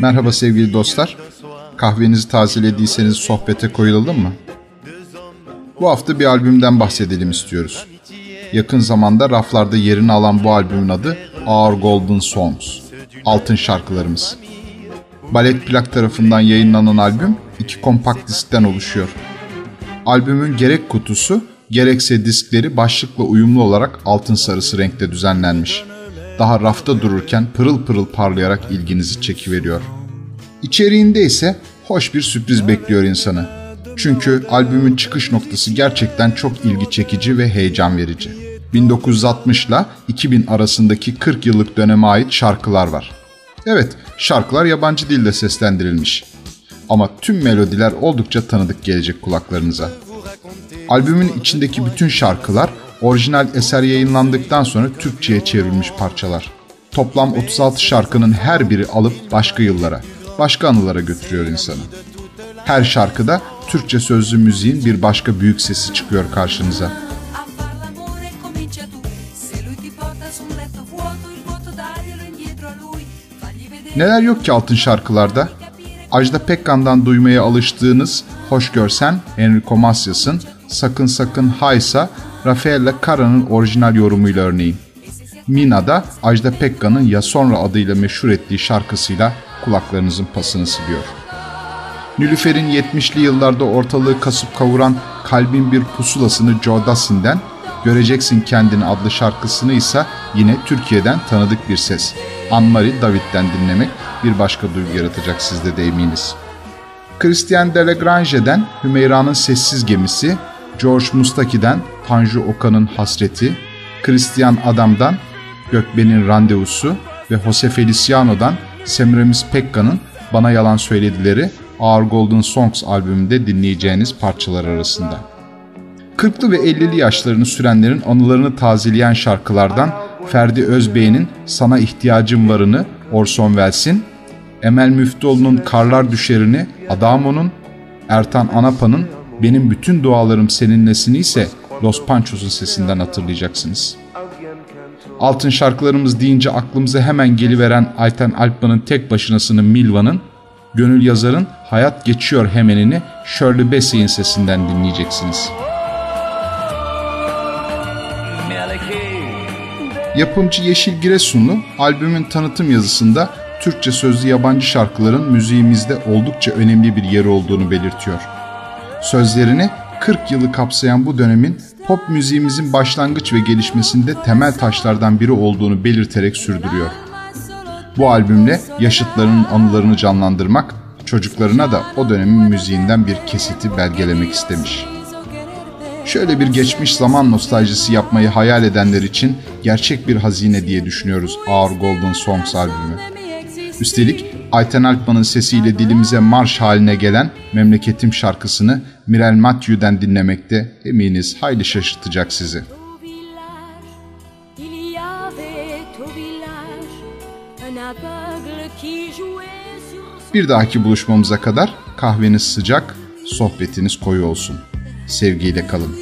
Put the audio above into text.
Merhaba sevgili dostlar. Kahvenizi tazelediyseniz sohbete koyulalım mı? Bu hafta bir albümden bahsedelim istiyoruz. Yakın zamanda raflarda yerini alan bu albümün adı Our Golden Songs. Altın şarkılarımız. Ballet Plak tarafından yayınlanan albüm iki kompakt diskten oluşuyor. Albümün gerek kutusu gerekse diskleri başlıkla uyumlu olarak altın sarısı renkte düzenlenmiş. Daha rafta dururken pırıl pırıl parlayarak ilginizi çekiveriyor. İçeriğinde ise hoş bir sürpriz bekliyor insanı. Çünkü albümün çıkış noktası gerçekten çok ilgi çekici ve heyecan verici. 1960 ile 2000 arasındaki 40 yıllık döneme ait şarkılar var. Evet, şarkılar yabancı dilde seslendirilmiş. Ama tüm melodiler oldukça tanıdık gelecek kulaklarınıza. Albümün içindeki bütün şarkılar orijinal eser yayınlandıktan sonra Türkçe'ye çevrilmiş parçalar. Toplam 36 şarkının her biri alıp başka yıllara, başka anılara götürüyor insanı. Her şarkıda Türkçe sözlü müziğin bir başka büyük sesi çıkıyor karşınıza. Neler yok ki altın şarkılarda? Ajda Pekkan'dan duymaya alıştığınız Hoş Görsen Enrico Macias'ın Sakın Sakın Haysa Rafaela Carra'nın orijinal yorumuyla örneğin. Mina da Ajda Pekkan'ın Ya Sonra adıyla meşhur ettiği şarkısıyla kulaklarınızın pasını siliyor. Nülüfer'in 70'li yıllarda ortalığı kasıp kavuran Kalbin Bir Pusulasını Joe Dassin'den, Göreceksin Kendini adlı şarkısını ise yine Türkiye'den tanıdık bir ses. Anne-Marie David'den dinlemek bir başka duygu yaratacak sizde de eminiz. Christian Delagrange'den Hümeyra'nın Sessiz Gemisi, George Mustaki'den Tanju Okan'ın Hasreti, Christian Adam'dan Gökben'in Randevusu ve Jose Feliciano'dan Semiramis Pekka'nın Bana Yalan Söyledileri Our Golden Songs albümünde dinleyeceğiniz parçalar arasında. 40'lı ve 50'li yaşlarını sürenlerin anılarını tazeleyen şarkılardan Ferdi Özbey'in Sana İhtiyacım Var'ını Orson Welles'in, Emel Müftüoğlu'nun Karlar Düşer'ini Adamo'nun, Ertan Anapa'nın Benim Bütün Dualarım Seninlesini ise Los Panchos'un sesinden hatırlayacaksınız. Altın şarkılarımız deyince aklımıza hemen geliveren Ayten Alpman'ın tek başınasının Milva'nın, Gönül Yazar'ın Hayat Geçiyor hemenini Shirley Bassey'in sesinden dinleyeceksiniz. Yapımcı Yeşil Giresunlu albümün tanıtım yazısında Türkçe sözlü yabancı şarkıların müziğimizde oldukça önemli bir yeri olduğunu belirtiyor. Sözlerini 40 yılı kapsayan bu dönemin pop müziğimizin başlangıç ve gelişmesinde temel taşlardan biri olduğunu belirterek sürdürüyor. Bu albümle yaşıtlarının anılarını canlandırmak, çocuklarına da o dönemin müziğinden bir kesiti belgelemek istemiş. Şöyle bir geçmiş zaman nostaljisi yapmayı hayal edenler için gerçek bir hazine diye düşünüyoruz Our Golden Songs albümü. Üstelik Ayten Alpman'ın sesiyle dilimize marş haline gelen Memleketim şarkısını Mirel Mathieu'den dinlemekte eminiz hayli şaşırtacak sizi. Bir dahaki buluşmamıza kadar kahveniz sıcak, sohbetiniz koyu olsun. Sevgiyle kalın.